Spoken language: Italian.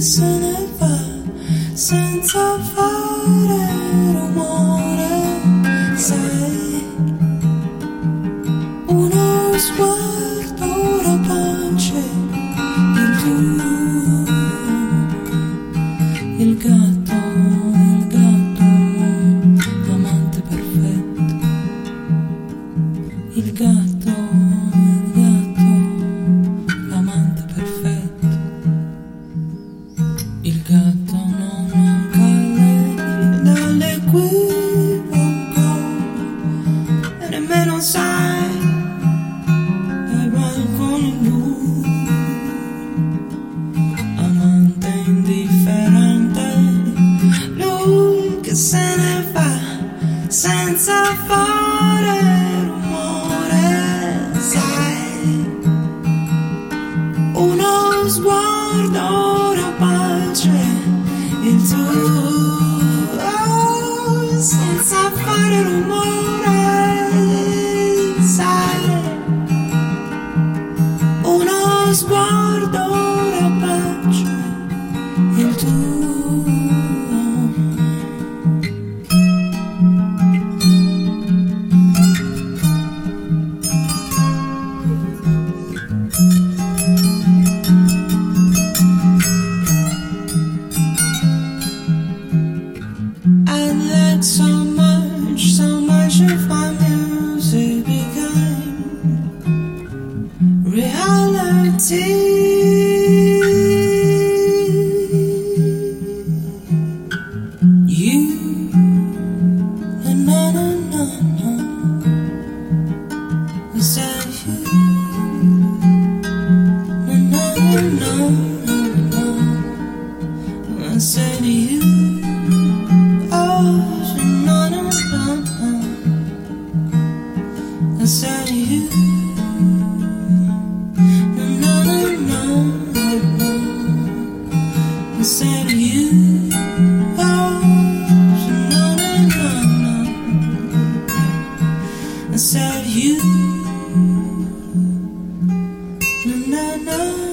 se ne va senza fare rumore sai? Uno sguardo rapace il tuo il gatto il gatto amante perfetto. Il gatto il gatto non, non cade dall'equivoco e nemmeno sai dai balconi lui. Amante indifferente lui che se ne va senza fare il tuo senza fare rumore sai inside you. No, inside you. Inside you, no, no, no.